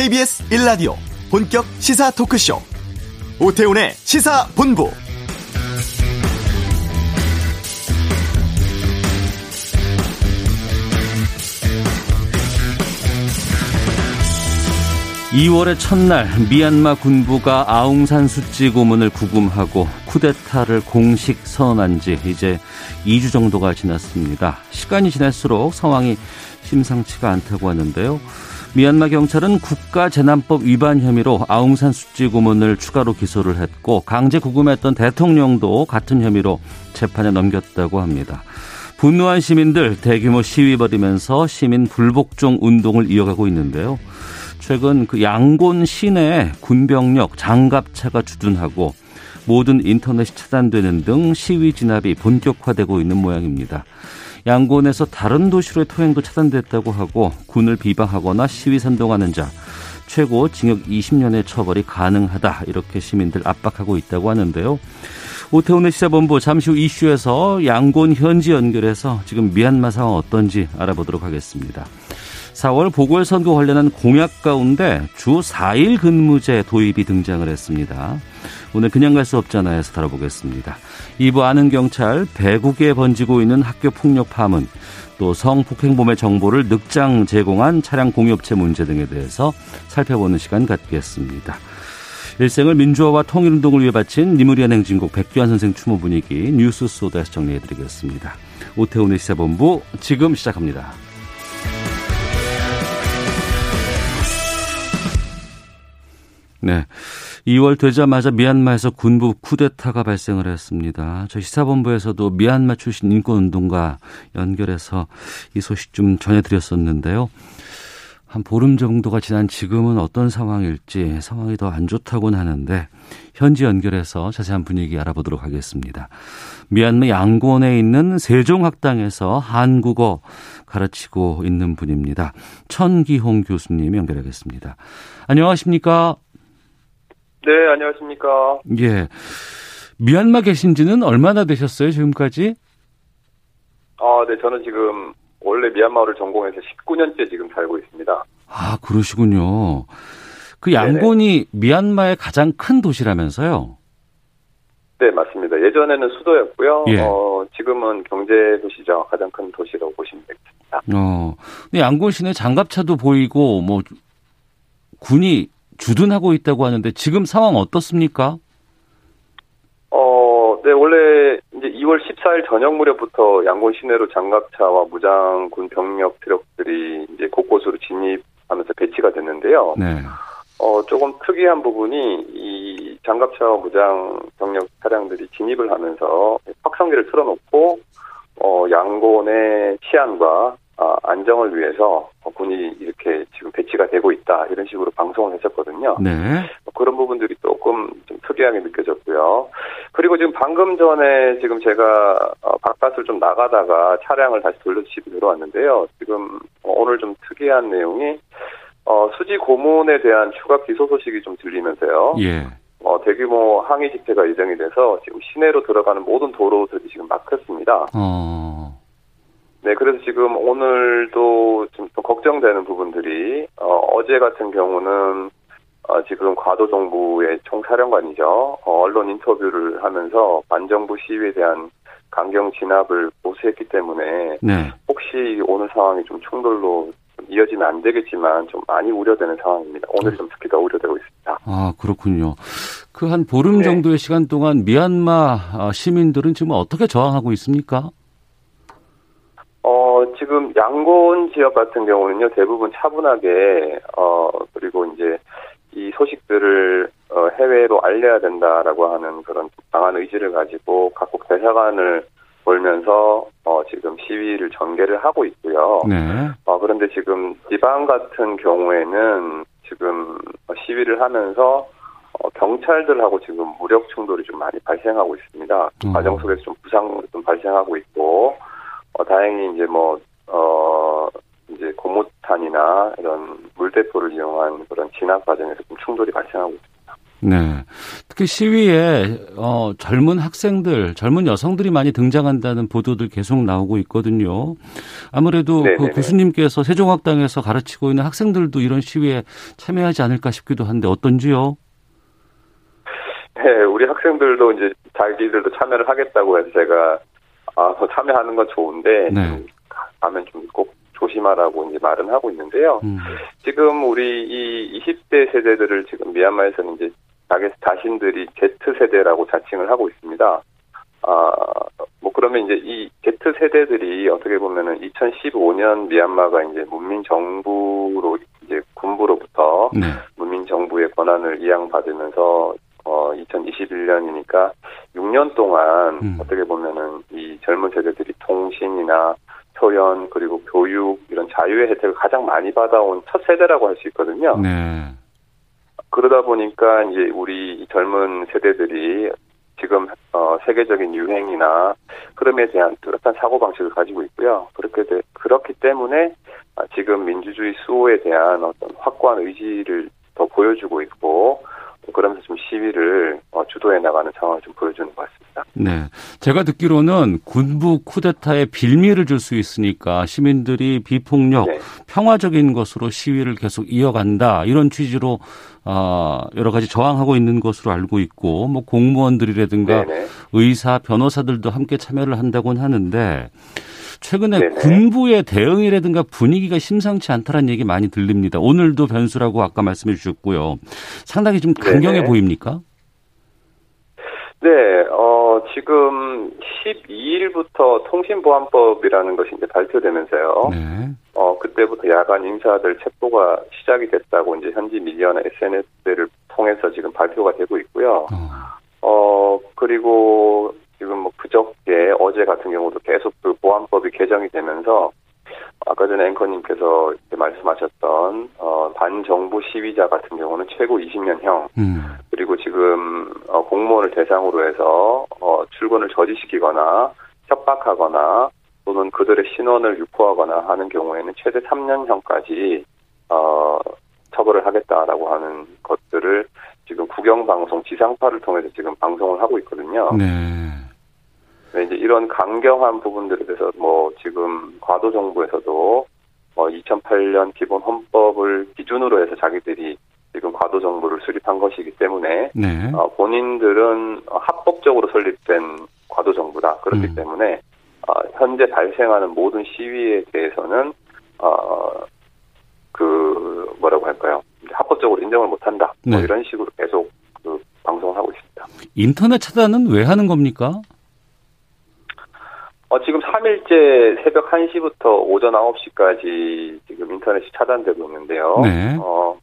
KBS 1라디오 본격 시사 토크쇼 오태훈의 시사본부 2월의 첫날 미얀마 군부가 아웅산 수치 고문을 구금하고 쿠데타를 공식 선언한 지 이제 2주 정도가 지났습니다. 시간이 지날수록 상황이 심상치가 않다고 하는데요. 미얀마 경찰은 국가재난법 위반 혐의로 아웅산 수치 고문을 추가로 기소를 했고 강제 구금했던 대통령도 같은 혐의로 재판에 넘겼다고 합니다. 분노한 시민들 대규모 시위 벌이면서 시민 불복종 운동을 이어가고 있는데요. 최근 그 양곤 시내 군병력 장갑차가 주둔하고 모든 인터넷이 차단되는 등 시위 진압이 본격화되고 있는 모양입니다. 양곤에서 다른 도시로의 통행도 차단됐다고 하고 군을 비방하거나 시위 선동하는 자 최고 징역 20년의 처벌이 가능하다 이렇게 시민들 압박하고 있다고 하는데요. 오태훈의 시사본부 잠시 후 이슈에서 양곤 현지 연결해서 지금 미얀마 상황 어떤지 알아보도록 하겠습니다. 4월 보궐선거 관련한 공약 가운데 주 4일 근무제 도입이 등장을 했습니다. 오늘 그냥 갈 수 없잖아요에서 다뤄보겠습니다. 2부 아는 경찰, 배국에 번지고 있는 학교 폭력 파문, 또 성폭행범의 정보를 늑장 제공한 차량 공유업체 문제 등에 대해서 살펴보는 시간 갖겠습니다. 일생을 민주화와 통일운동을 위해 바친 니무리안 행진곡 백규환 선생 추모 분위기 뉴스 소다에서 정리해드리겠습니다. 오태훈의 시사본부 지금 시작합니다. 네. 2월 되자마자 미얀마에서 군부 쿠데타가 발생을 했습니다. 저희 시사본부에서도 미얀마 출신 인권운동가 연결해서 이 소식 좀 전해드렸었는데요. 한 보름 정도가 지난 지금은 어떤 상황일지 상황이 더 안 좋다고는 하는데 현지 연결해서 자세한 분위기 알아보도록 하겠습니다. 미얀마 양곤에 있는 세종학당에서 한국어 가르치고 있는 분입니다. 천기홍 교수님 연결하겠습니다. 안녕하십니까? 네, 안녕하십니까. 예. 미얀마 계신 지는 얼마나 되셨어요, 지금까지? 아, 네, 저는 지금 원래 미얀마를 전공해서 19년째 지금 살고 있습니다. 아, 그러시군요. 그 양곤이 네네. 미얀마의 가장 큰 도시라면서요? 네, 맞습니다. 예전에는 수도였고요. 예. 어, 지금은 경제 도시죠. 가장 큰 도시라고 보시면 되겠습니다. 어. 근데 양곤 시내 장갑차도 보이고 뭐 군이 주둔하고 있다고 하는데 지금 상황 어떻습니까? 어, 네, 원래 이제 2월 14일 저녁 무렵부터 양곤 시내로 장갑차와 무장군 병력 트럭들이 이제 곳곳으로 진입하면서 배치가 됐는데요. 네. 어, 조금 특이한 부분이 이 장갑차와 무장 병력 차량들이 진입을 하면서 확성기를 틀어놓고 어, 양곤의 치안과 어, 안정을 위해서 군이 이렇게 지금 배치가 되고 있다 이런 식으로 방송을 했었거든요. 네. 그런 부분들이 조금 좀 특이하게 느껴졌고요. 그리고 지금 방금 전에 지금 제가 어, 바깥을 좀 나가다가 차량을 다시 돌려 집에 들어왔는데요. 지금 오늘 좀 특이한 내용이 어, 수지 고문에 대한 추가 기소 소식이 좀 들리면서요. 예. 어, 대규모 항의 집회가 예정이 돼서 지금 시내로 들어가는 모든 도로들이 지금 막혔습니다. 어. 네, 그래서 지금 오늘도 좀 걱정되는 부분들이 어, 제 같은 경우는 어, 지금 과도 정부의 총사령관이죠. 어, 언론 인터뷰를 하면서 반정부 시위에 대한 강경 진압을 보수했기 때문에 네. 혹시 오늘 상황이 좀 충돌로 이어지면 안 되겠지만 좀 많이 우려되는 상황입니다. 오늘 좀 특히 더 우려되고 있습니다. 아 그렇군요. 그 한 보름 네. 정도의 시간 동안 미얀마 아, 시민들은 지금 어떻게 저항하고 있습니까? 어, 지금 양곤 지역 같은 경우는요, 대부분 차분하게, 어, 그리고 이제 이 소식들을 어, 해외로 알려야 된다라고 하는 그런 강한 의지를 가지고 각국 대사관을 돌면서 어, 지금 시위를 전개를 하고 있고요. 네. 어, 그런데 지금 지방 같은 경우에는 지금 시위를 하면서 어, 경찰들하고 지금 무력 충돌이 좀 많이 발생하고 있습니다. 그 음. 과정 속에서 좀 부상도 좀 발생하고 있고 어, 다행히 이제 뭐, 어, 이제 고무탄이나 이런 물대포를 이용한 그런 진압 과정에서 좀 충돌이 발생하고 있습니다. 네. 특히 시위에 어, 젊은 학생들, 젊은 여성들이 많이 등장한다는 보도들 계속 나오고 있거든요. 아무래도 네네네. 그 네, 네. 교수님께서 세종학당에서 가르치고 있는 학생들도 이런 시위에 참여하지 않을까 싶기도 한데 어떤지요? 네, 우리 학생들도 이제 자기들도 참여를 하겠다고 해서 제가 아, 더 참여하는 건 좋은데 네. 가면 좀 꼭 조심하라고 이제 말은 하고 있는데요. 음. 지금 우리 이 20대 세대들을 지금 미얀마에서는 이제 자기 자신들이 Z 세대라고 자칭을 하고 있습니다. 아, 뭐 그러면 이제 이 Z 세대들이 어떻게 보면은 2015년 미얀마가 이제 문민 정부로 이제 군부로부터 네. 문민 정부의 권한을 이양받으면서 어 2021년이니까 6년 동안 음. 어떻게 보면은 이 젊은 세대들이 통신이나 소연 그리고 교육 이런 자유의 혜택을 가장 많이 받아온 첫 세대라고 할 수 있거든요. 네. 그러다 보니까 이제 우리 젊은 세대들이 지금 어, 세계적인 유행이나 흐름에 대한 뚜렷한 사고 방식을 가지고 있고요. 그렇게 돼, 그렇기 때문에 아, 지금 민주주의 수호에 대한 어떤 확고한 의지를 더 보여주고 있고 그러면서 좀 시위를 어, 주도해 나가는 상황을 좀 보여주는 것 같습니다. 네. 제가 듣기로는 군부 쿠데타에 빌미를 줄 수 있으니까 시민들이 비폭력, 네. 평화적인 것으로 시위를 계속 이어간다. 이런 취지로 어, 여러 가지 저항하고 있는 것으로 알고 있고 뭐 공무원들이라든가 네네. 의사, 변호사들도 함께 참여를 한다고는 하는데 최근에 네네. 군부의 대응이라든가 분위기가 심상치 않다는 얘기 많이 들립니다. 오늘도 변수라고 아까 말씀해 주셨고요. 상당히 좀 강경해 네네. 보입니까? 네, 어, 지금 12일부터 통신보안법이라는 것이 이제 발표되면서요. 네. 어, 그때부터 야간 인사들 체포가 시작이 됐다고 이제 현지 미디어나 SNS를 통해서 지금 발표가 되고 있고요. 어, 어 그리고 지금 뭐 그저께 어제 같은 경우도 계속 그 보안법이 개정이 되면서 아까 전에 앵커님께서 말씀하셨던 어, 반정부 시위자 같은 경우는 최고 20년형 음. 그리고 지금 어, 공무원을 대상으로 해서 어, 출근을 저지시키거나 협박하거나 또는 그들의 신원을 유포하거나 하는 경우에는 최대 3년형까지 어, 처벌을 하겠다라고 하는 것들을 지금 국영방송 지상파를 통해서 지금 방송을 하고 있거든요. 네. 네, 이제 이런 강경한 부분들에 대해서 뭐 지금 과도 정부에서도 뭐 2008년 기본 헌법을 기준으로 해서 자기들이 지금 과도 정부를 수립한 것이기 때문에 네. 어, 본인들은 합법적으로 설립된 과도 정부다 그렇기 음. 때문에 어, 현재 발생하는 모든 시위에 대해서는 어, 그 뭐라고 할까요 합법적으로 인정을 못한다 뭐 네. 뭐 이런 식으로 계속 그 방송을 하고 있습니다. 인터넷 차단은 왜 하는 겁니까? 어, 지금 3일째 새벽 1시부터 오전 9시까지 지금 인터넷이 차단되고 있는데요. 네. 어,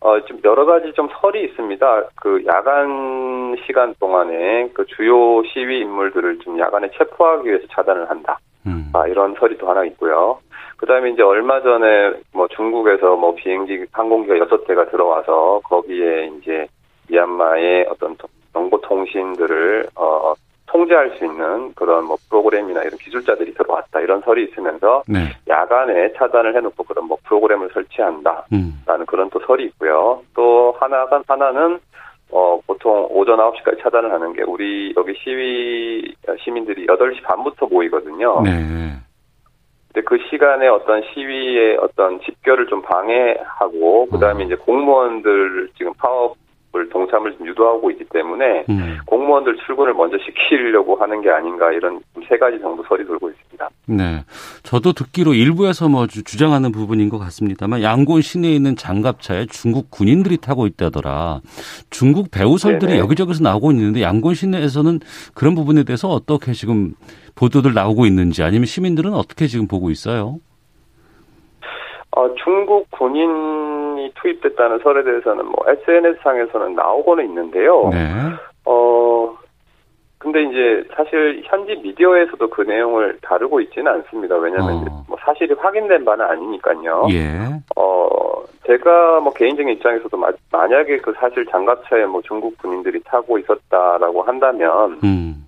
어, 좀 여러 가지 좀 설이 있습니다. 그 야간 시간 동안에 그 주요 시위 인물들을 좀 야간에 체포하기 위해서 차단을 한다. 음. 아, 이런 설이 또 하나 있고요. 그 다음에 이제 얼마 전에 뭐 중국에서 뭐 비행기 항공기가 6대가 들어와서 거기에 이제 미얀마의 어떤 정보통신들을, 어, 통제할 수 있는 그런 뭐 프로그램이나 이런 기술자들이 들어왔다 이런 설이 있으면서 네. 야간에 차단을 해놓고 그런 뭐 프로그램을 설치한다라는 음. 그런 또 설이 있고요. 또 하나가 하나는 어 보통 오전 9시까지 차단을 하는 게 우리 여기 시위 시민들이 8시 반부터 모이거든요. 네. 근데 그 시간에 어떤 시위의 어떤 집결을 좀 방해하고 그다음에 어. 이제 공무원들 지금 파업 을 동참을 유도하고 있기 때문에 음. 공무원들 출근을 먼저 시키려고 하는 게 아닌가 이런 세 가지 정도 설이 돌고 있습니다. 네, 저도 듣기로 일부에서 뭐 주장하는 부분인 것 같습니다만 양곤 시내에 있는 장갑차에 중국 군인들이 타고 있다더라. 중국 배우설들이 네네. 여기저기서 나오고 있는데 양곤 시내에서는 그런 부분에 대해서 어떻게 지금 보도들 나오고 있는지 아니면 시민들은 어떻게 지금 보고 있어요? 어, 중국 군인 이 투입됐다는 설에 대해서는 뭐 SNS상에서는 나오고는 있는데요. 네. 어, 근데 이제 사실 현지 미디어에서도 그 내용을 다루고 있지는 않습니다. 왜냐하면 어. 뭐 사실이 확인된 바는 아니니까요. 예. 어, 제가 뭐 개인적인 입장에서도 마, 만약에 그 사실 장갑차에 뭐 중국 군인들이 타고 있었다라고 한다면 음.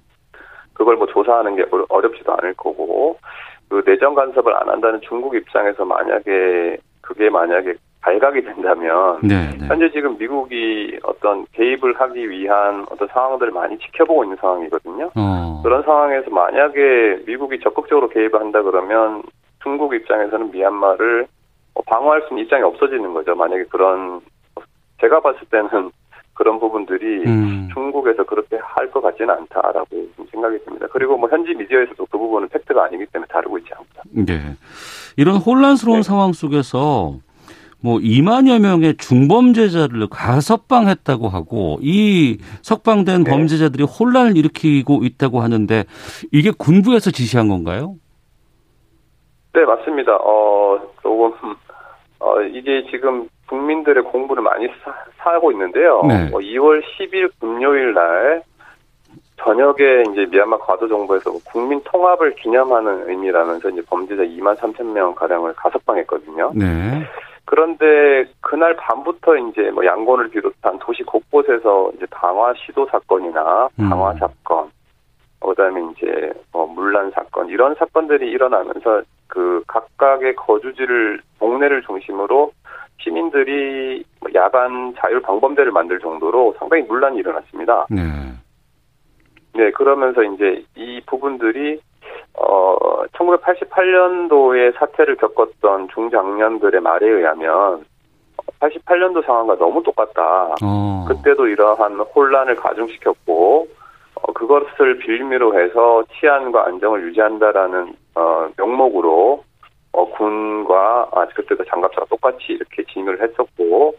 그걸 뭐 조사하는 게 어렵지도 않을 거고 그 내정 간섭을 안 한다는 중국 입장에서 만약에 그게 만약에 발각이 된다면 네, 네. 현재 지금 미국이 어떤 개입을 하기 위한 어떤 상황들을 많이 지켜보고 있는 상황이거든요. 어. 그런 상황에서 만약에 미국이 적극적으로 개입을 한다 그러면 중국 입장에서는 미얀마를 뭐 방어할 수 있는 입장이 없어지는 거죠. 만약에 그런 제가 봤을 때는 그런 부분들이 음. 중국에서 그렇게 할 것 같지는 않다라고 생각이 듭니다. 그리고 뭐 현지 미디어에서도 그 부분은 팩트가 아니기 때문에 다루고 있지 않습니다. 네. 이런 혼란스러운 네. 상황 속에서 뭐 2만여 명의 중범죄자를 가석방했다고 하고 이 석방된 네. 범죄자들이 혼란을 일으키고 있다고 하는데 이게 군부에서 지시한 건가요? 네, 맞습니다. 어, 조금 어, 이게 지금 국민들의 공부를 많이 사, 고 있는데요. 네. 어, 2월 10일 금요일 날 저녁에 이제 미얀마 과도 정부에서 국민 통합을 기념하는 의미라면서 이제 범죄자 2만 3천 명 가량을 가석방했거든요. 네. 그런데 그날 밤부터 이제 뭐 양곤을 비롯한 도시 곳곳에서 이제 방화 시도 사건이나 방화 음. 사건, 그다음에 이제 뭐 물란 사건 이런 사건들이 일어나면서 그 각각의 거주지를 동네를 중심으로 시민들이 뭐 야간 자율 방범대를 만들 정도로 상당히 문란이 일어났습니다. 네. 네, 그러면서 이제 이 부분들이 어 1988년도에 사태를 겪었던 중장년들의 말에 의하면 88년도 상황과 너무 똑같다. 어. 그때도 이러한 혼란을 가중시켰고 어, 그것을 빌미로 해서 치안과 안정을 유지한다라는 어, 명목으로 어, 군과 아, 그때도 장갑차가 똑같이 이렇게 진입을 했었고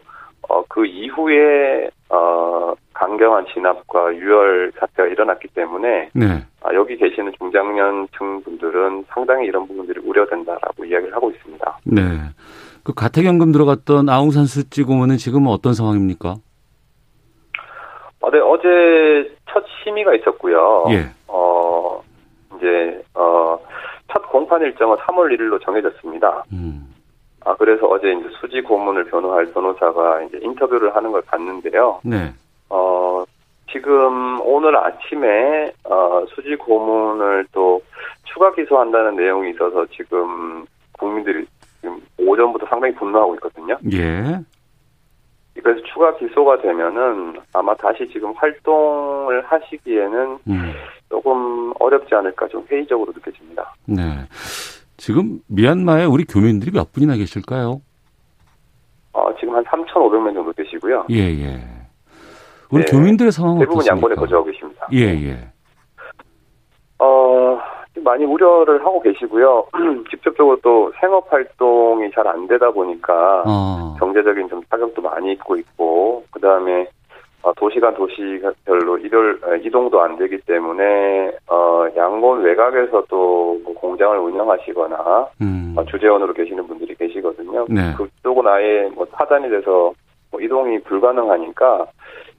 어, 그 이후에 어, 강경한 진압과 유혈 사태가 일어났기 때문에 네. 아, 여기 계시는 중장년층 분들은 상당히 이런 부분들이 우려된다라고 이야기를 하고 있습니다. 네. 그 가택연금 들어갔던 아웅산 수지 고문은 지금 어떤 상황입니까? 어, 네, 어제 첫 심의가 있었고요. 예. 어, 이제, 어, 첫 공판 일정은 3월 1일로 정해졌습니다. 음. 아, 그래서 어제 이제 수지 고문을 변호할 변호사가 이제 인터뷰를 하는 걸 봤는데요. 네. 어, 지금 오늘 아침에, 어, 수지 고문을 또 추가 기소한다는 내용이 있어서 지금 국민들이 지금 오전부터 상당히 분노하고 있거든요. 예. 그래서 추가 기소가 되면은 아마 다시 지금 활동을 하시기에는 음. 조금 어렵지 않을까 좀 회의적으로 느껴집니다. 네. 지금 미얀마에 우리 교민들이 몇 분이나 계실까요? 어, 지금 한 3,500명 정도 계시고요. 예, 예. 우리 네. 교민들의 상황은 대부분 어떻습니까? 양곤에 거주하고 계십니다. 예, 예. 어, 많이 우려를 하고 계시고요. 직접적으로 또 생업 활동이 잘 안 되다 보니까 어. 경제적인 좀 타격도 많이 입고 있고 그다음에 어, 도시간 도시별로 이별 이동도 안 되기 때문에 어 양곤 외곽에서도 뭐 공장을 운영하시거나 음. 어, 주재원으로 계시는 분들이 계시거든요. 네. 그쪽은 아예 뭐 타단이 돼서 뭐 이동이 불가능하니까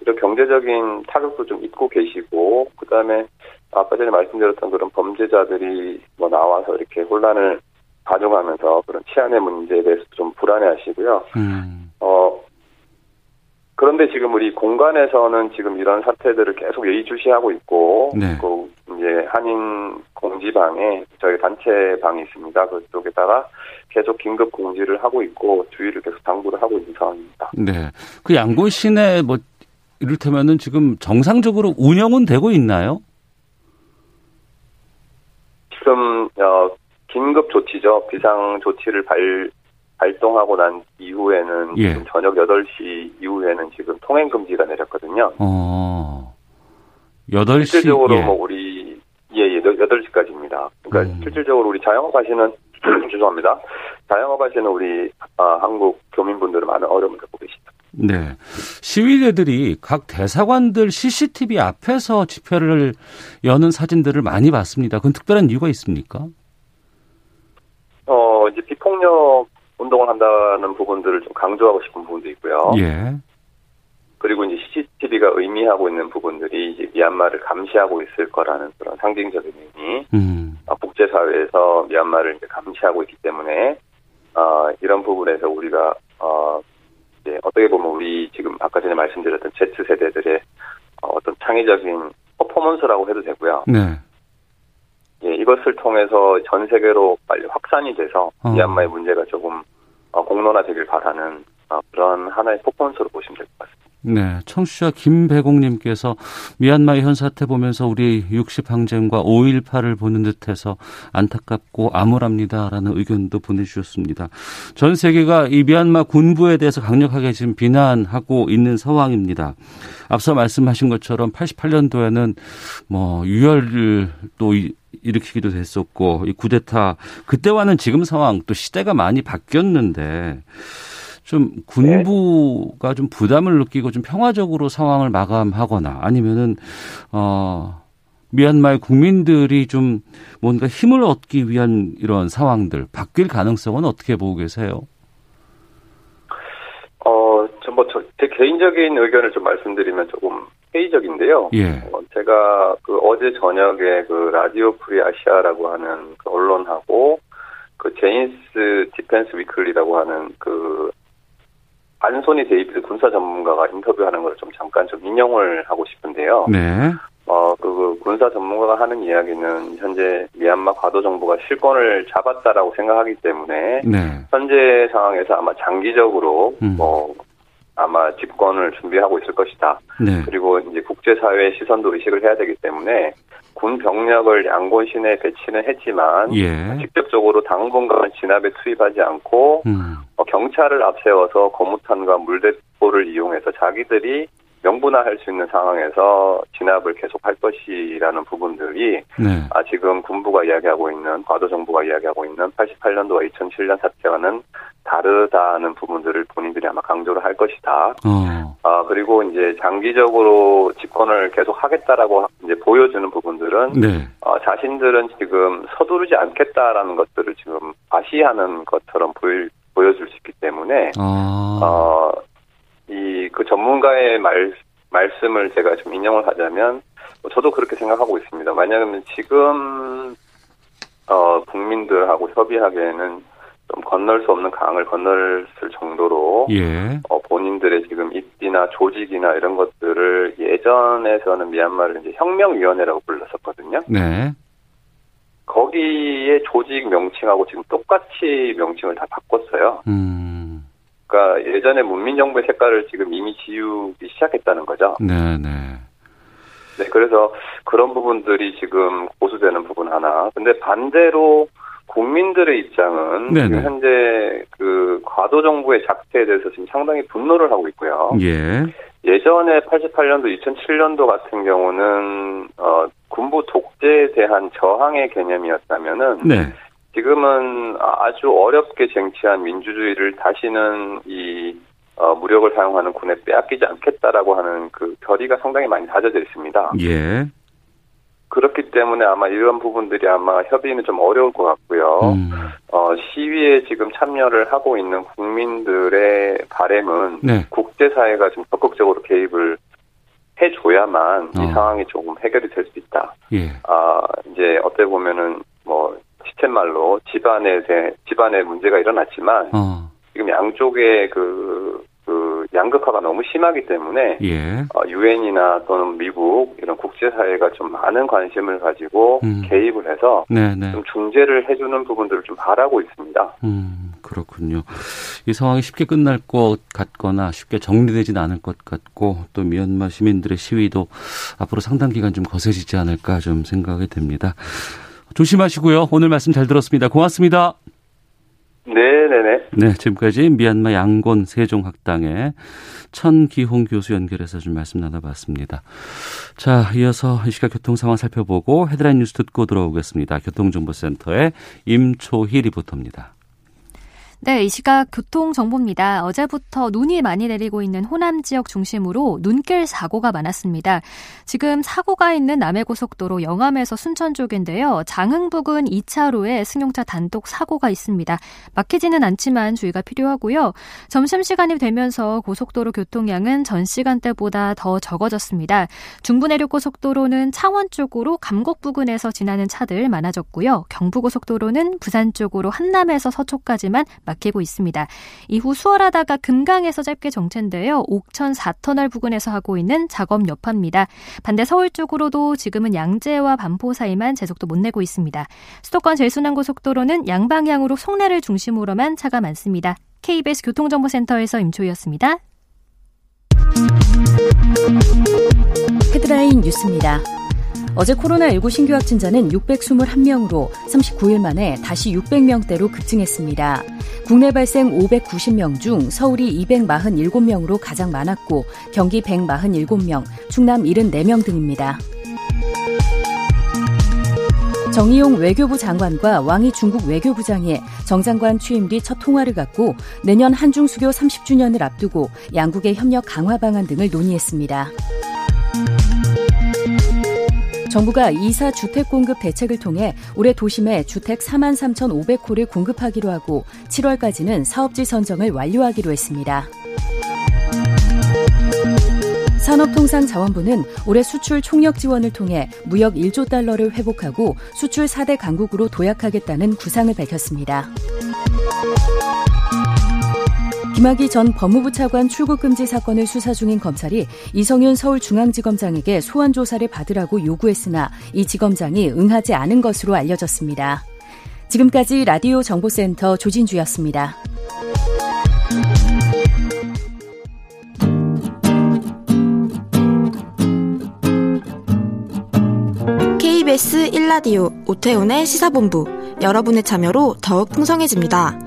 이런 경제적인 타격도 좀 입고 계시고 그다음에 아까 전에 말씀드렸던 그런 범죄자들이 뭐 나와서 이렇게 혼란을 가중하면서 그런 치안의 문제에 대해서 좀 불안해하시고요. 음. 어 그런데 지금 우리 공간에서는 지금 이런 사태들을 계속 예의주시하고 있고, 네. 그 이제 한인 공지방에 저희 단체 방이 있습니다. 그쪽에다가 계속 긴급 공지를 하고 있고 주의를 계속 당부를 하고 있는 상황입니다. 네, 그 양곤 시내 뭐 이를테면은 지금 정상적으로 운영은 되고 있나요? 지금 어, 긴급 조치죠. 비상 조치를 발 발동하고 난 이후에는 예. 저녁 8시 이후에는 지금 통행 금지가 내렸거든요. 어. 8시 실질적으로 예. 뭐 우리 예, 예 8시까지입니다. 그러니까 음. 실질적으로 우리 자영업 하시는 죄송합니다. 자영업 하시는 우리 아, 한국 교민분들은 많은 어려움을 겪고 계십니다. 네. 시위대들이 각 대사관들 CCTV 앞에서 집회를 여는 사진들을 많이 봤습니다. 그건 특별한 이유가 있습니까? 어, 이제 비폭력 운동을 한다는 부분들을 좀 강조하고 싶은 부분도 있고요. 예. 그리고 이제 CCTV가 의미하고 있는 부분들이 이제 미얀마를 감시하고 있을 거라는 그런 상징적인 의미. 음. 어, 국제사회에서 미얀마를 이제 감시하고 있기 때문에 어, 이런 부분에서 우리가 어, 이제 어떻게 보면 우리 지금 아까 전에 말씀드렸던 Z 세대들의 어, 어떤 창의적인 퍼포먼스라고 해도 되고요. 네. 예, 이것을 통해서 전 세계로 빨리 확산이 돼서 어. 미얀마의 문제가 조금 어, 공론화되길 바라는 어, 그런 하나의 폭번수로 보시면 될 것 같습니다. 네, 청취자 김배공님께서 미얀마의 현 사태 보면서 우리 60 항쟁과 5.18을 보는 듯해서 안타깝고 암울합니다라는 의견도 보내주셨습니다. 전 세계가 이 미얀마 군부에 대해서 강력하게 지금 비난하고 있는 상황입니다. 앞서 말씀하신 것처럼 88년도에는 뭐 유혈을 또 일으키기도 됐었고 이 구데타 그때와는 지금 상황 또 시대가 많이 바뀌었는데 좀 군부가 좀 부담을 느끼고 좀 평화적으로 상황을 마감하거나 아니면은 어 미얀마의 국민들이 좀 뭔가 힘을 얻기 위한 이런 상황들 바뀔 가능성은 어떻게 보고 계세요? 어, 뭐, 제 개인적인 의견을 좀 말씀드리면 조금 회의적인데요. 예. 어, 제가 그 어제 저녁에 그 Radio Free Asia라고 하는 그 언론하고 그 Jane's Defence Weekly라고 하는 그 안소니 데이비드 군사 전문가가 인터뷰하는 걸 좀 잠깐 좀 인용을 하고 싶은데요. 네. 어, 그, 그 군사 전문가가 하는 이야기는 현재 미얀마 과도 정부가 실권을 잡았다라고 생각하기 때문에 네. 현재 상황에서 아마 장기적으로 음. 뭐 아마 집권을 준비하고 있을 것이다. 네. 그리고 이제 국제사회의 시선도 의식을 해야 되기 때문에 군 병력을 양곤 시내에 배치는 했지만 예. 직접적으로 당분간은 진압에 투입하지 않고 음. 어, 경찰을 앞세워서 거무탄과 물대포를 이용해서 자기들이 명분화할 수 있는 상황에서 진압을 계속할 것이라는 부분들이 네. 아, 지금 군부가 이야기하고 있는 과도 정부가 이야기하고 있는 88년도와 2007년 사태와는 다르다는 부분들을 본인들이 아마 강조를 할 것이다. 어. 아 그리고 이제 장기적으로 집권을 계속 하겠다라고 이제 보여주는 부분들은 네. 어, 자신들은 지금 서두르지 않겠다라는 것들을 지금 과시하는 것처럼 보일 보여줄 수 있기 때문에 어. 어 이 그 전문가의 말 말씀을 제가 좀 인용을 하자면 뭐 저도 그렇게 생각하고 있습니다. 만약에 지금 어 국민들하고 협의하기에는 좀 건널 수 없는 강을 건널 정도로 예. 어, 본인들의 지금 입지나 조직이나 이런 것들을 예전에서는 미얀마를 이제 혁명위원회라고 불렀었거든요. 네. 거기에 조직 명칭하고 지금 똑같이 명칭을 다 바꿨어요. 음. 그러니까 예전에 문민정부의 색깔을 지금 이미 지우기 시작했다는 거죠. 네, 네. 네, 그래서 그런 부분들이 지금 고수되는 부분 하나. 근데 반대로 국민들의 입장은 네네. 현재 그 과도 정부의 작태에 대해서 지금 상당히 분노를 하고 있고요. 예. 예전에 88년도, 2007년도 같은 경우는 어 군부 독재에 대한 저항의 개념이었다면은 네. 지금은 아주 어렵게 쟁취한 민주주의를 다시는 이 어, 무력을 사용하는 군에 빼앗기지 않겠다라고 하는 그 결의가 상당히 많이 다져져 있습니다. 예. 그렇기 때문에 아마 이런 부분들이 아마 협의는 좀 어려울 것 같고요. 음. 어, 시위에 지금 참여를 하고 있는 국민들의 바램은 네. 국제사회가 좀 적극적으로 개입을 해줘야만 어. 이 상황이 조금 해결이 될 수 있다. 예. 아, 이제 어떻게 보면은 뭐 시쳇말로 집안에 대 집안에 문제가 일어났지만 어. 지금 양쪽의 그, 그 양극화가 너무 심하기 때문에 예. 어, 유엔이나 또는 미국 이런 국제사회가 좀 많은 관심을 가지고 음. 개입을 해서 네네. 네. 좀 중재를 해주는 부분들을 좀 바라고 있습니다. 음, 그렇군요. 이 상황이 쉽게 끝날 것 같거나 쉽게 정리되지는 않을 것 같고 또 미얀마 시민들의 시위도 앞으로 상당 기간 좀 거세지지 않을까 좀 생각이 됩니다. 조심하시고요. 오늘 말씀 잘 들었습니다. 고맙습니다. 네네네. 네, 지금까지 미얀마 양곤 세종학당의 천기홍 교수 연결해서 좀 말씀 나눠봤습니다. 자, 이어서 이 시각 교통 상황 살펴보고 헤드라인 뉴스 듣고 들어오겠습니다. 교통정보센터의 임초희 리포터입니다. 네, 이 시각 교통 정보입니다. 어제부터 눈이 많이 내리고 있는 호남 지역 중심으로 눈길 사고가 많았습니다. 지금 사고가 있는 남해고속도로 영암에서 순천 쪽인데요. 장흥 부근 2차로에 승용차 단독 사고가 있습니다. 막히지는 않지만 주의가 필요하고요. 점심시간이 되면서 고속도로 교통량은 전 시간대보다 더 적어졌습니다. 중부내륙고속도로는 창원 쪽으로 감곡 부근에서 지나는 차들 많아졌고요. 경부고속도로는 부산 쪽으로 한남에서 서초까지만 막히고 있습니다. 이후 수월하다가 금강에서 짧게 정체인데요. 옥천 4터널 부근에서 하고 있는 작업 여파입니다. 반대 서울 쪽으로도 지금은 양재와 반포 사이만 제속도 못 내고 있습니다. 수도권 제순환고속도로는 양방향으로 송내를 중심으로만 차가 많습니다. KBS 교통정보센터에서 임초희였습니다. 헤드라인 뉴스입니다. 어제 코로나19 신규 확진자는 621명으로 39일 만에 다시 600명대로 급증했습니다. 국내 발생 590명 중 서울이 247명으로 가장 많았고 경기 147명, 충남 74명 등입니다. 정의용 외교부 장관과 왕이 중국 외교부장이 정 장관 취임 뒤 첫 통화를 갖고 내년 한중 수교 30주년을 앞두고 양국의 협력 강화 방안 등을 논의했습니다. 정부가 2사 주택 공급 대책을 통해 올해 도심에 주택 4만 3,500호를 공급하기로 하고 7월까지는 사업지 선정을 완료하기로 했습니다. 산업통상자원부는 올해 수출 총력 지원을 통해 무역 1조 달러를 회복하고 수출 4대 강국으로 도약하겠다는 구상을 밝혔습니다. 김학의 전 법무부 차관 출국 금지 사건을 수사 중인 검찰이 이성윤 서울중앙지검장에게 소환 조사를 받으라고 요구했으나 이 지검장이 응하지 않은 것으로 알려졌습니다. 지금까지 라디오 정보센터 조진주였습니다. KBS 1라디오 오태훈의 시사본부 여러분의 참여로 더욱 풍성해집니다.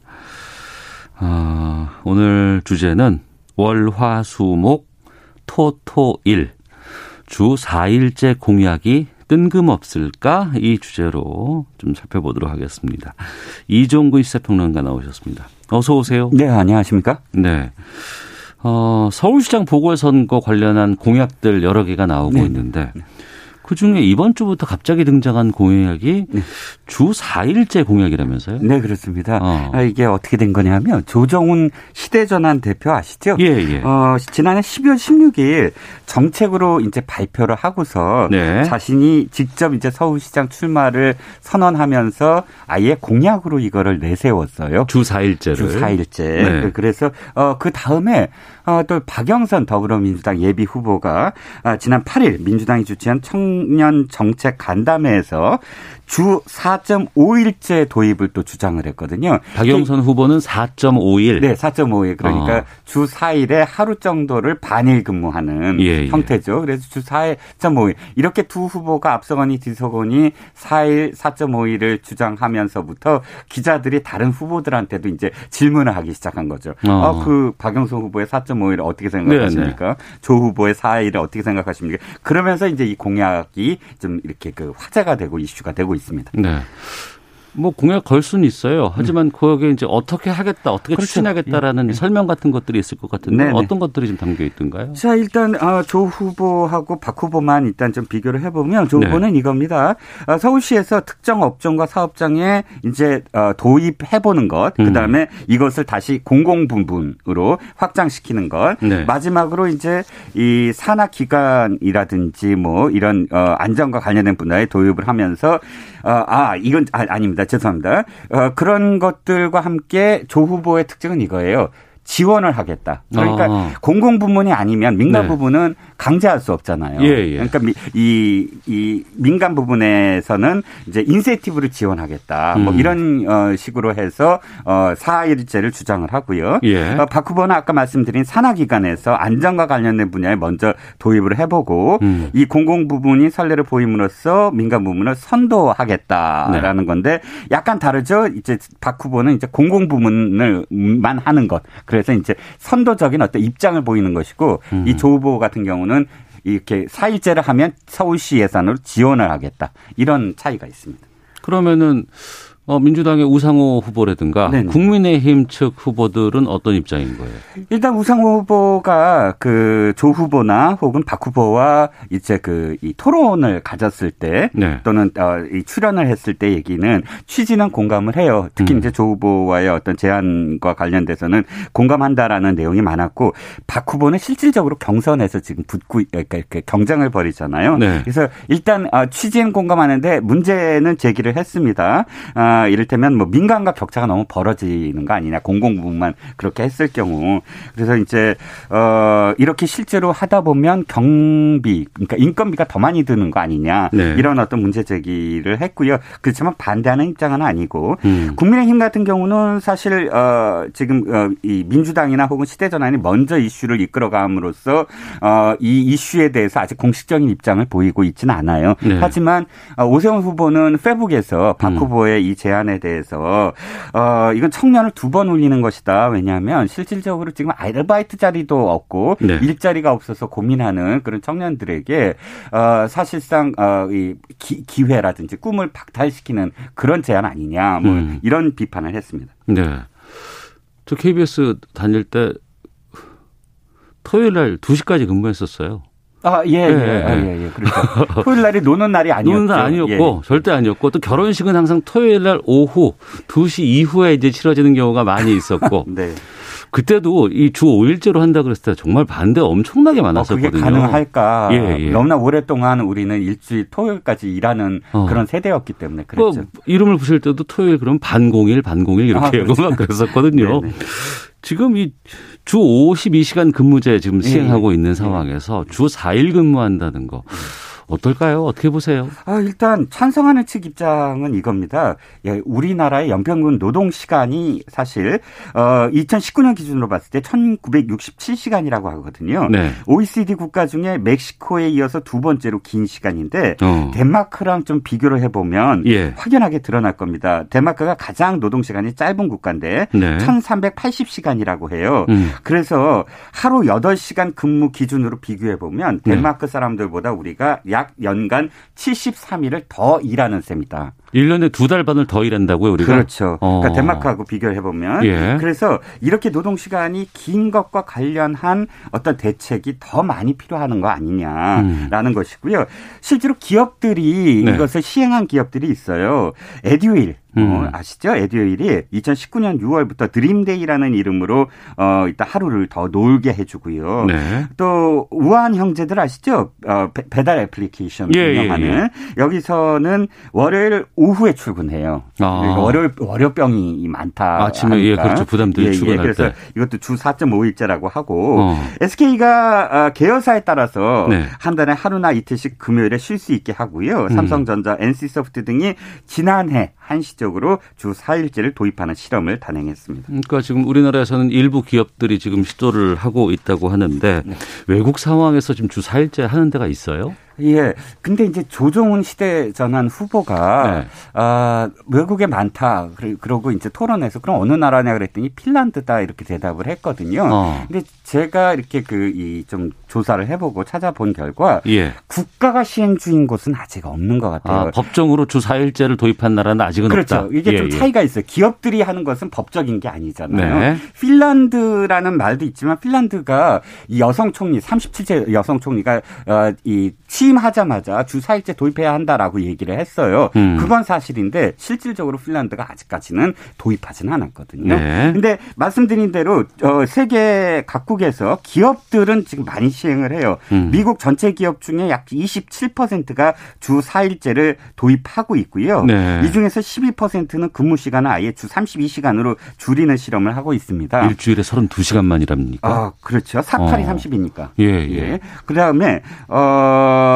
어, 오늘 주제는 월화수목 토토일 주 4일째 공약이 뜬금없을까? 이 주제로 좀 살펴보도록 하겠습니다. 이종근 시사평론가 나오셨습니다. 어서 오세요. 네, 안녕하십니까? 네. 어, 서울시장 보궐선거 관련한 공약들 여러 개가 나오고 네. 있는데 그 중에 이번 주부터 갑자기 등장한 공약이 네. 주 4일째 공약이라면서요? 네, 그렇습니다. 어. 아, 이게 어떻게 된 거냐면 조정훈 시대전환 대표 아시죠? 예, 예. 어, 지난해 12월 16일 정책으로 이제 발표를 하고서 네. 자신이 직접 이제 서울시장 출마를 선언하면서 아예 공약으로 이거를 내세웠어요. 주 4일째를. 주 4일째. 네. 그래서 어, 그 다음에 어, 또 박영선 더불어민주당 예비 후보가 아, 지난 8일 민주당이 주최한 청년 정책 간담회에서 주 4.5일제 도입을 또 주장을 했거든요. 박영선 후보는 4.5일. 네, 4.5일. 그러니까 어. 주 4일에 하루 정도를 반일 근무하는 예, 예. 형태죠. 그래서 주 4.5일. 이렇게 두 후보가 앞서거니 뒤서거니 4일, 4.5일을 주장하면서부터 기자들이 다른 후보들한테도 이제 질문을 하기 시작한 거죠. 어, 어 그 박영선 후보의 4.5일 어떻게 생각하십니까? 네, 네. 조 후보의 4일을 어떻게 생각하십니까? 그러면서 이제 이 공약이 좀 이렇게 그 화제가 되고 이슈가 되고 있습니다. 있습니다. 네. 뭐 공약 걸 수는 있어요. 하지만 음. 거기에 이제 어떻게 하겠다, 어떻게 그렇죠. 추진하겠다라는 예. 설명 같은 것들이 있을 것 같은데 네네. 어떤 것들이 좀 담겨 있던가요? 자 일단 아, 조 후보하고 박 후보만 일단 좀 비교를 해보면 조 네. 후보는 이겁니다. 아, 서울시에서 특정 업종과 사업장에 이제 어, 도입해보는 것, 그 다음에 음. 이것을 다시 공공 부분으로 확장시키는 것, 네. 마지막으로 이제 이 산하 기관이라든지 뭐 이런 어, 안전과 관련된 분야에 도입을 하면서 어, 아 이건 아. 죄송합니다. 죄송합니다. 어, 그런 것들과 함께 조 후보의 특징은 이거예요. 지원을 하겠다. 그러니까 아. 공공 부문이 아니면 민간 네. 부분은 강제할 수 없잖아요. 예, 예. 그러니까 이, 이 민간 부분에서는 이제 인센티브를 지원하겠다. 뭐 음. 뭐 이런 어, 식으로 해서 어 4일제를 주장을 하고요. 예. 어, 박 후보는 아까 말씀드린 산하기관에서 안전과 관련된 분야에 먼저 도입을 해보고 음. 이 공공 부분이 선례를 보임으로써 민간 부문을 선도하겠다라는 네. 건데 약간 다르죠. 이제 박 후보는 이제 공공 부문을만 하는 것. 그래서 이제 선도적인 어떤 입장을 보이는 것이고 음. 이조 후보 같은 경우는 이렇게 사일제를 하면 서울시 예산으로 지원을 하겠다. 이런 차이가 있습니다. 그러면은 어, 민주당의 우상호 후보라든가 네네. 국민의힘 측 후보들은 어떤 입장인 거예요? 일단 우상호 후보가 그 조 후보나 혹은 박 후보와 이제 그 이 토론을 가졌을 때 네. 또는 어, 이 출연을 했을 때 얘기는 취지는 공감을 해요. 특히 음. 이제 조 후보와의 어떤 제안과 관련돼서는 공감한다라는 내용이 많았고 박 후보는 실질적으로 경선에서 지금 붙고 그러니까 이렇게 경쟁을 벌이잖아요. 네. 그래서 일단 어, 취지는 공감하는데 문제는 제기를 했습니다. 아, 이를테면 뭐 민간과 격차가 너무 벌어지는 거 아니냐 공공부문만 그렇게 했을 경우 그래서 이제 어 이렇게 실제로 하다 보면 경비 그러니까 인건비가 더 많이 드는 거 아니냐 네. 이런 어떤 문제 제기를 했고요. 그렇지만 반대하는 입장은 아니고 음. 국민의힘 같은 경우는 사실 어 지금 어 이 민주당이나 혹은 시대전환이 먼저 이슈를 이끌어감으로써 어 이 이슈에 대해서 아직 공식적인 입장을 보이고 있지는 않아요. 네. 하지만 어, 오세훈 후보는 페북에서 박 음. 후보의 이 제안에 대해서 어 이건 청년을 두 번 울리는 것이다. 왜냐하면 실질적으로 지금 아르바이트 자리도 없고 네. 일자리가 없어서 고민하는 그런 청년들에게 어 사실상 어이 기회라든지 꿈을 박탈시키는 그런 제안 아니냐. 뭐 음. 이런 비판을 했습니다. 네. 저 KBS 다닐 때 토요일 날 2시까지 근무했었어요. 아, 예, 예, 예, 아, 예, 예. 그렇죠. 토요일 날이 노는 날이 아니었죠. 노는 날 아니었고, 예. 절대 아니었고, 또 결혼식은 항상 토요일 날 오후 2시 이후에 이제 치러지는 경우가 많이 있었고, 네. 그때도 이 주 5일제로 한다 그랬을 때 정말 반대 엄청나게 많았었거든요. 어, 그게 가능할까? 예, 예. 너무나 오랫동안 우리는 일주일 토요일까지 일하는 어. 그런 세대였기 때문에 그랬죠. 뭐 이름을 부실 때도 토요일 그럼 반공일, 반공일 이렇게 아, 그렇죠. 막 그랬었거든요. 지금 이 주 52시간 근무제 지금 네. 시행하고 네. 있는 상황에서 주 4일 근무한다는 거. 어떨까요? 어떻게 보세요? 아, 일단 찬성하는 측 입장은 이겁니다. 예, 우리나라의 연평균 노동 시간이 사실 어 2019년 기준으로 봤을 때 1967시간이라고 하거든요. 네. OECD 국가 중에 멕시코에 이어서 두 번째로 긴 시간인데 어. 덴마크랑 좀 비교를 해 보면 예. 확연하게 드러날 겁니다. 덴마크가 가장 노동 시간이 짧은 국가인데 네. 1380시간이라고 해요. 음. 그래서 하루 8시간 근무 기준으로 비교해 보면 네. 덴마크 사람들보다 우리가 약약 연간 73일을 더 일하는 셈이다. 1년에 두 달 반을 더 일한다고요, 우리가? 그렇죠. 어. 그러니까 덴마크하고 비교를 해보면. 예. 그래서 이렇게 노동 시간이 긴 것과 관련한 어떤 대책이 더 많이 필요하는 거 아니냐라는 음. 것이고요. 실제로 기업들이 네. 이것을 시행한 기업들이 있어요. 에듀윌. 음. 어, 아시죠? 에듀윌이 2019년 6월부터 Dream Day라는 이름으로 어 일단 하루를 더 놀게 해주고요. 네. 또 우한 형제들 아시죠? 어, 배 달 애플리케이션 예, 운영하는 예, 예. 여기서는 월요일 오후에 출근해요. 아. 그러니까 월요 월요병이 많다. 아침에 예 그렇죠 부담들이 예, 예, 출근할 예, 그래서 때. 이것도 주 4.5일제라고 하고 어. SK가 아, 계열사에 따라서 네. 한 달에 하루나 이틀씩 금요일에 쉴 수 있게 하고요. 음. 삼성전자, 음. NC소프트 등이 지난해 한시적으로 주 4일제를 도입하는 실험을 단행했습니다. 그러니까 지금 우리나라에서는 일부 기업들이 지금 시도를 하고 있다고 하는데 네. 외국 상황에서 지금 주 4일제 하는 데가 있어요? 예. 근데 이제 조종훈 시대 전환 후보가 네. 아, 외국에 많다. 그러고 이제 토론에서 그럼 어느 나라냐 그랬더니 핀란드다 이렇게 대답을 했거든요. 어. 근데 제가 이렇게 그 이 좀 조사를 해보고 찾아본 결과 예. 국가가 시행 중인 곳은 아직 없는 것 같아요. 아, 법정으로 주 4일제를 도입한 나라는 아직은 그렇죠. 없다. 이게 예, 좀 예. 차이가 있어요. 기업들이 하는 것은 법적인 게 아니잖아요. 네. 핀란드라는 말도 있지만 핀란드가 이 여성 총리 37세 여성 총리가 어, 이 취임하자마자 주 4일제 도입해야 한다라고 얘기를 했어요. 음. 그건 사실인데 실질적으로 핀란드가 아직까지는 도입하지는 않았거든요. 네. 근데 말씀드린 대로 어, 세계 각국에서 기업들은 지금 많이 시행을 해요. 음. 미국 전체 기업 중에 약 27%가 주 4일제를 도입하고 있고요. 네. 이 중에서 12%는 근무 시간을 아예 주 32시간으로 줄이는 실험을 하고 있습니다. 일주일에 32시간만 일합니까? 아, 그렇죠. 4, 8이 어. 30이니까. 예, 예. 예. 그다음에 어,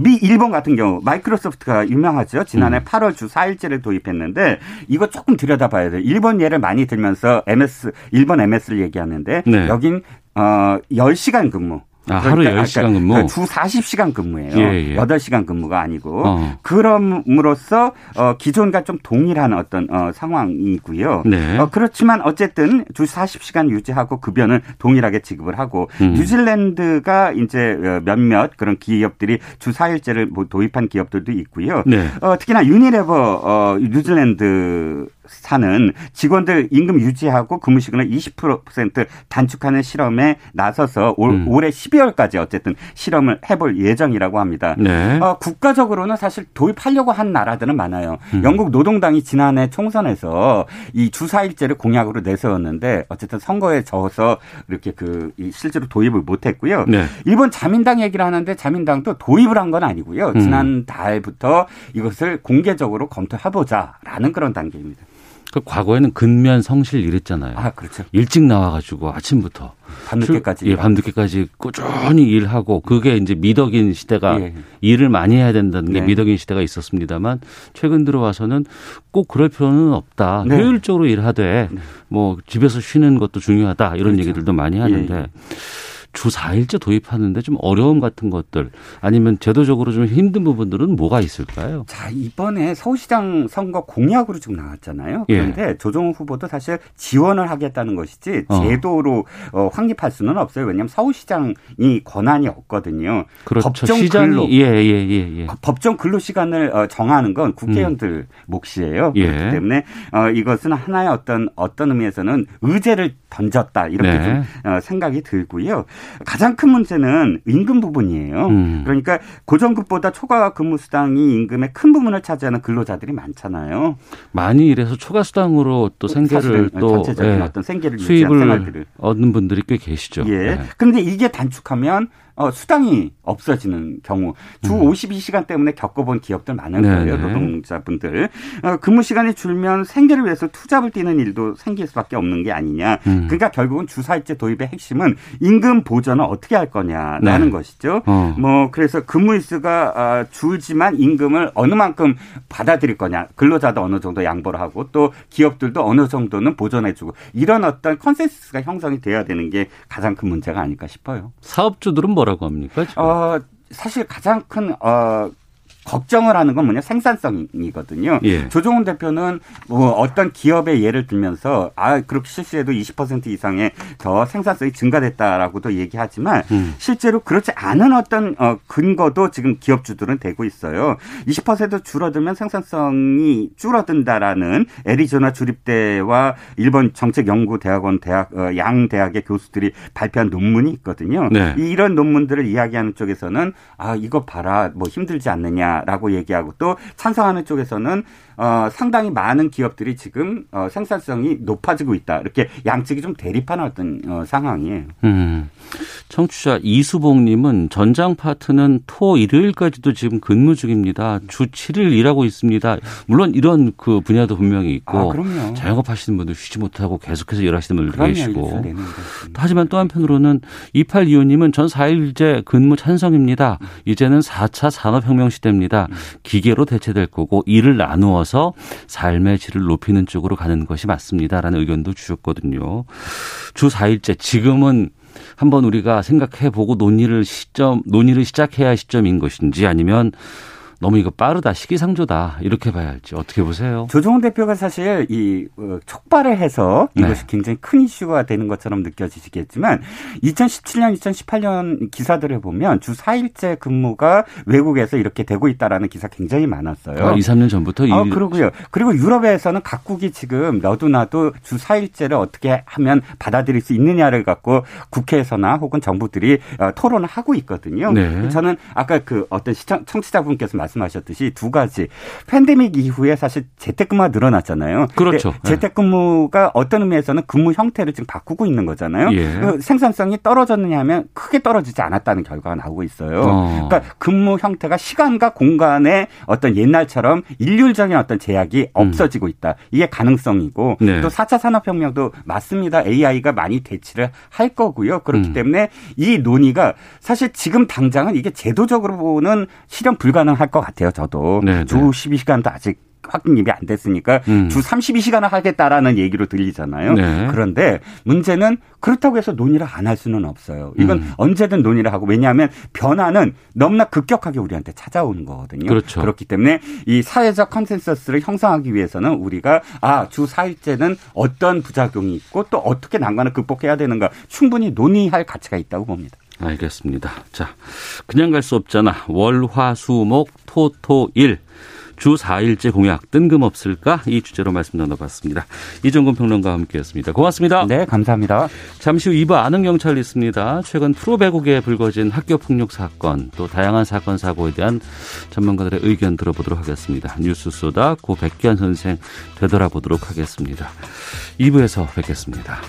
미 일본 같은 경우 마이크로소프트가 유명하죠. 지난해 음. 8월 주 4일제를 도입했는데 이거 조금 들여다봐야 돼요. 일본 예를 많이 들면서 MS 일본 MS를 얘기하는데 네. 여긴 어 10시간 근무 아, 하루 그러니까 10시간 근무? 그러니까 주 40시간 근무예요. 예, 예. 8시간 근무가 아니고. 어. 그럼으로써 어, 기존과 좀 동일한 어떤 어, 상황이고요. 네. 어, 그렇지만 어쨌든 주 40시간 유지하고 급여는 동일하게 지급을 하고 음. 뉴질랜드가 이제 어, 몇몇 그런 기업들이 주 4일제를 뭐 도입한 기업들도 있고요. 네. 어, 특히나 유니레버 어, 뉴질랜드 사는 직원들 임금 유지하고 근무 시간을 20% 단축하는 실험에 나서서 올, 음. 올해 12월까지 어쨌든 실험을 해볼 예정이라고 합니다. 네. 어, 국가적으로는 사실 도입하려고 한 나라들은 많아요. 음. 영국 노동당이 지난해 총선에서 이 주사일제를 공약으로 내세웠는데 어쨌든 선거에 져서 이렇게 그 실제로 도입을 못했고요. 네. 일본 자민당 얘기를 하는데 자민당도 도입을 한 건 아니고요. 음. 지난 달부터 이것을 공개적으로 검토해보자라는 그런 단계입니다. 그 과거에는 근면 성실 일했잖아요. 아, 그렇죠. 일찍 나와가지고 아침부터 밤늦게까지 예, 밤늦게까지 꾸준히 일하고 그게 이제 미덕인 시대가 예. 일을 많이 해야 된다는 게 네. 미덕인 시대가 있었습니다만 최근 들어와서는 꼭 그럴 필요는 없다. 네. 효율적으로 일하되 네. 뭐 집에서 쉬는 것도 중요하다 이런 그렇죠. 얘기들도 많이 하는데. 예. 예. 주 4일째 도입하는데 좀 어려움 같은 것들 아니면 제도적으로 좀 힘든 부분들은 뭐가 있을까요? 자, 이번에 서울시장 선거 공약으로 좀 나왔잖아요. 예. 그런데 예. 조정훈 후보도 사실 지원을 하겠다는 것이지 어. 제도로 어. 확립할 수는 없어요. 왜냐하면 서울시장이 권한이 없거든요. 그렇죠. 법정 시장이, 근로 예, 예, 예, 예. 법정 근로 시간을 어, 정하는 건 국회의원들 음. 몫이에요. 예. 그렇기 때문에 어, 이것은 하나의 어떤 어떤 의미에서는 의제를 던졌다 이렇게 네. 좀 어, 생각이 들고요. 가장 큰 문제는 임금 부분이에요. 음. 그러니까 고정급보다 초과 근무 수당이 임금의 큰 부분을 차지하는 근로자들이 많잖아요. 많이 일해서 초과 수당으로 또 생계를 또 전체적인 예, 어떤 생계를 수입을 생활들을 얻는 분들이 꽤 계시죠. 예. 예. 그런데 이게 단축하면 어, 수당이 없어지는 경우 주 음. 52시간 때문에 겪어본 기업들 많은 네네. 거예요 노동자분들 어, 근무 시간이 줄면 생계를 위해서 투잡을 뛰는 일도 생길 수밖에 없는 게 아니냐 음. 그러니까 결국은 주사일제 도입의 핵심은 임금 보전을 어떻게 할 거냐라는 네. 것이죠 어. 뭐 그래서 근무 일수가 어, 줄지만 임금을 어느 만큼 받아들일 거냐 근로자도 어느 정도 양보를 하고 또 기업들도 어느 정도는 보전해주고 이런 어떤 컨센서스가 형성이 돼야 되는 게 가장 큰 문제가 아닐까 싶어요 사업주들은 뭐 뭐라고 합니까? 지금? 어, 사실 가장 큰 어, 걱정을 하는 건 뭐냐 생산성이거든요. 예. 조종훈 대표는 뭐 어떤 기업의 예를 들면서 아 그렇게 실시해도 20% 이상의 더 생산성이 증가됐다라고도 얘기하지만 음. 실제로 그렇지 않은 어떤 어 근거도 지금 기업주들은 대고 있어요. 20% 줄어들면 생산성이 줄어든다라는 애리조나 주립대와 일본 정책연구대학원 대학 어, 양 대학의 교수들이 발표한 논문이 있거든요. 네. 이런 논문들을 이야기하는 쪽에서는 아 이거 봐라 뭐 힘들지 않느냐 라고 얘기하고 또 찬성하는 쪽에서는 어, 상당히 많은 기업들이 지금 어, 생산성이 높아지고 있다. 이렇게 양측이 좀 대립하는 어떤 어, 상황이에요. 음. 청취자 이수봉님은 전장 파트는 토 일요일까지도 지금 근무 중입니다. 주 7일 일하고 있습니다. 물론 이런 그 분야도 분명히 있고 아, 자영업 하시는 분들 쉬지 못하고 계속해서 일하시는 분들 계시고 하지만 또 한편으로는 2825님은 전 4일제 근무 찬성입니다. 이제는 4차 산업혁명 시대입니다. 기계로 대체될 거고 일을 나누어서 나서 삶의 질을 높이는 쪽으로 가는 것이 맞습니다라는 의견도 주셨거든요. 주 4일째 지금은 한번 우리가 생각해 보고 논의를 시점 논의를 시작해야 할 시점인 것인지 아니면 너무 이거 빠르다 시기상조다 이렇게 봐야 할지 어떻게 보세요? 조정훈 대표가 사실 이 어, 촉발을 해서 이것이 네. 굉장히 큰 이슈가 되는 것처럼 느껴지시겠지만 2017년, 2018년 기사들을 보면 주 4일째 근무가 외국에서 이렇게 되고 있다라는 기사 굉장히 많았어요. 아, 2, 3년 전부터 아, 그러고요. 그리고 유럽에서는 각국이 지금 너도 나도 주 4일째를 어떻게 하면 받아들일 수 있느냐를 갖고 국회에서나 혹은 정부들이 어, 토론을 하고 있거든요. 네. 저는 아까 그 어떤 시청, 청취자분께서 말씀 하셨듯이 두 가지 팬데믹 이후에 사실 재택근무가 늘어났잖아요. 그렇죠. 네. 재택근무가 어떤 의미에서는 근무 형태를 지금 바꾸고 있는 거잖아요. 예. 그 생산성이 떨어졌느냐 하면 크게 떨어지지 않았다는 결과가 나오고 있어요. 어. 그러니까 근무 형태가 시간과 공간의 어떤 옛날처럼 일률적인 어떤 제약이 음. 없어지고 있다. 이게 가능성이고 네. 또 4차 산업혁명도 맞습니다. AI가 많이 대치를 할 거고요. 그렇기 음. 때문에 이 논의가 사실 지금 당장은 이게 제도적으로 보는 실현 불가능할 것 같아요. 저도 네네. 주 12시간도 아직 확립이 안 됐으니까 음. 주 32시간을 하겠다라는 얘기로 들리잖아요. 네. 그런데 문제는 그렇다고 해서 논의를 안 할 수는 없어요. 이건 음. 언제든 논의를 하고 왜냐하면 변화는 너무나 급격하게 우리한테 찾아오는 거거든요. 그렇죠. 그렇기 때문에 이 사회적 컨센서스를 형성하기 위해서는 우리가 아, 주 4일제는 어떤 부작용이 있고 또 어떻게 난관을 극복해야 되는가 충분히 논의할 가치가 있다고 봅니다. 알겠습니다. 자, 그냥 갈 수 없잖아. 월, 화, 수, 목, 토, 토, 일. 주 4일제 공약 뜬금없을까? 이 주제로 말씀 나눠봤습니다. 이정근 평론가와 함께했습니다. 고맙습니다. 네, 감사합니다. 잠시 후 2부 아는 경찰 있습니다. 최근 프로 배구계에 불거진 학교 폭력 사건 또 다양한 사건 사고에 대한 전문가들의 의견 들어보도록 하겠습니다. 뉴스 쏘다 고 백기환 선생 되돌아보도록 하겠습니다. 2부에서 뵙겠습니다.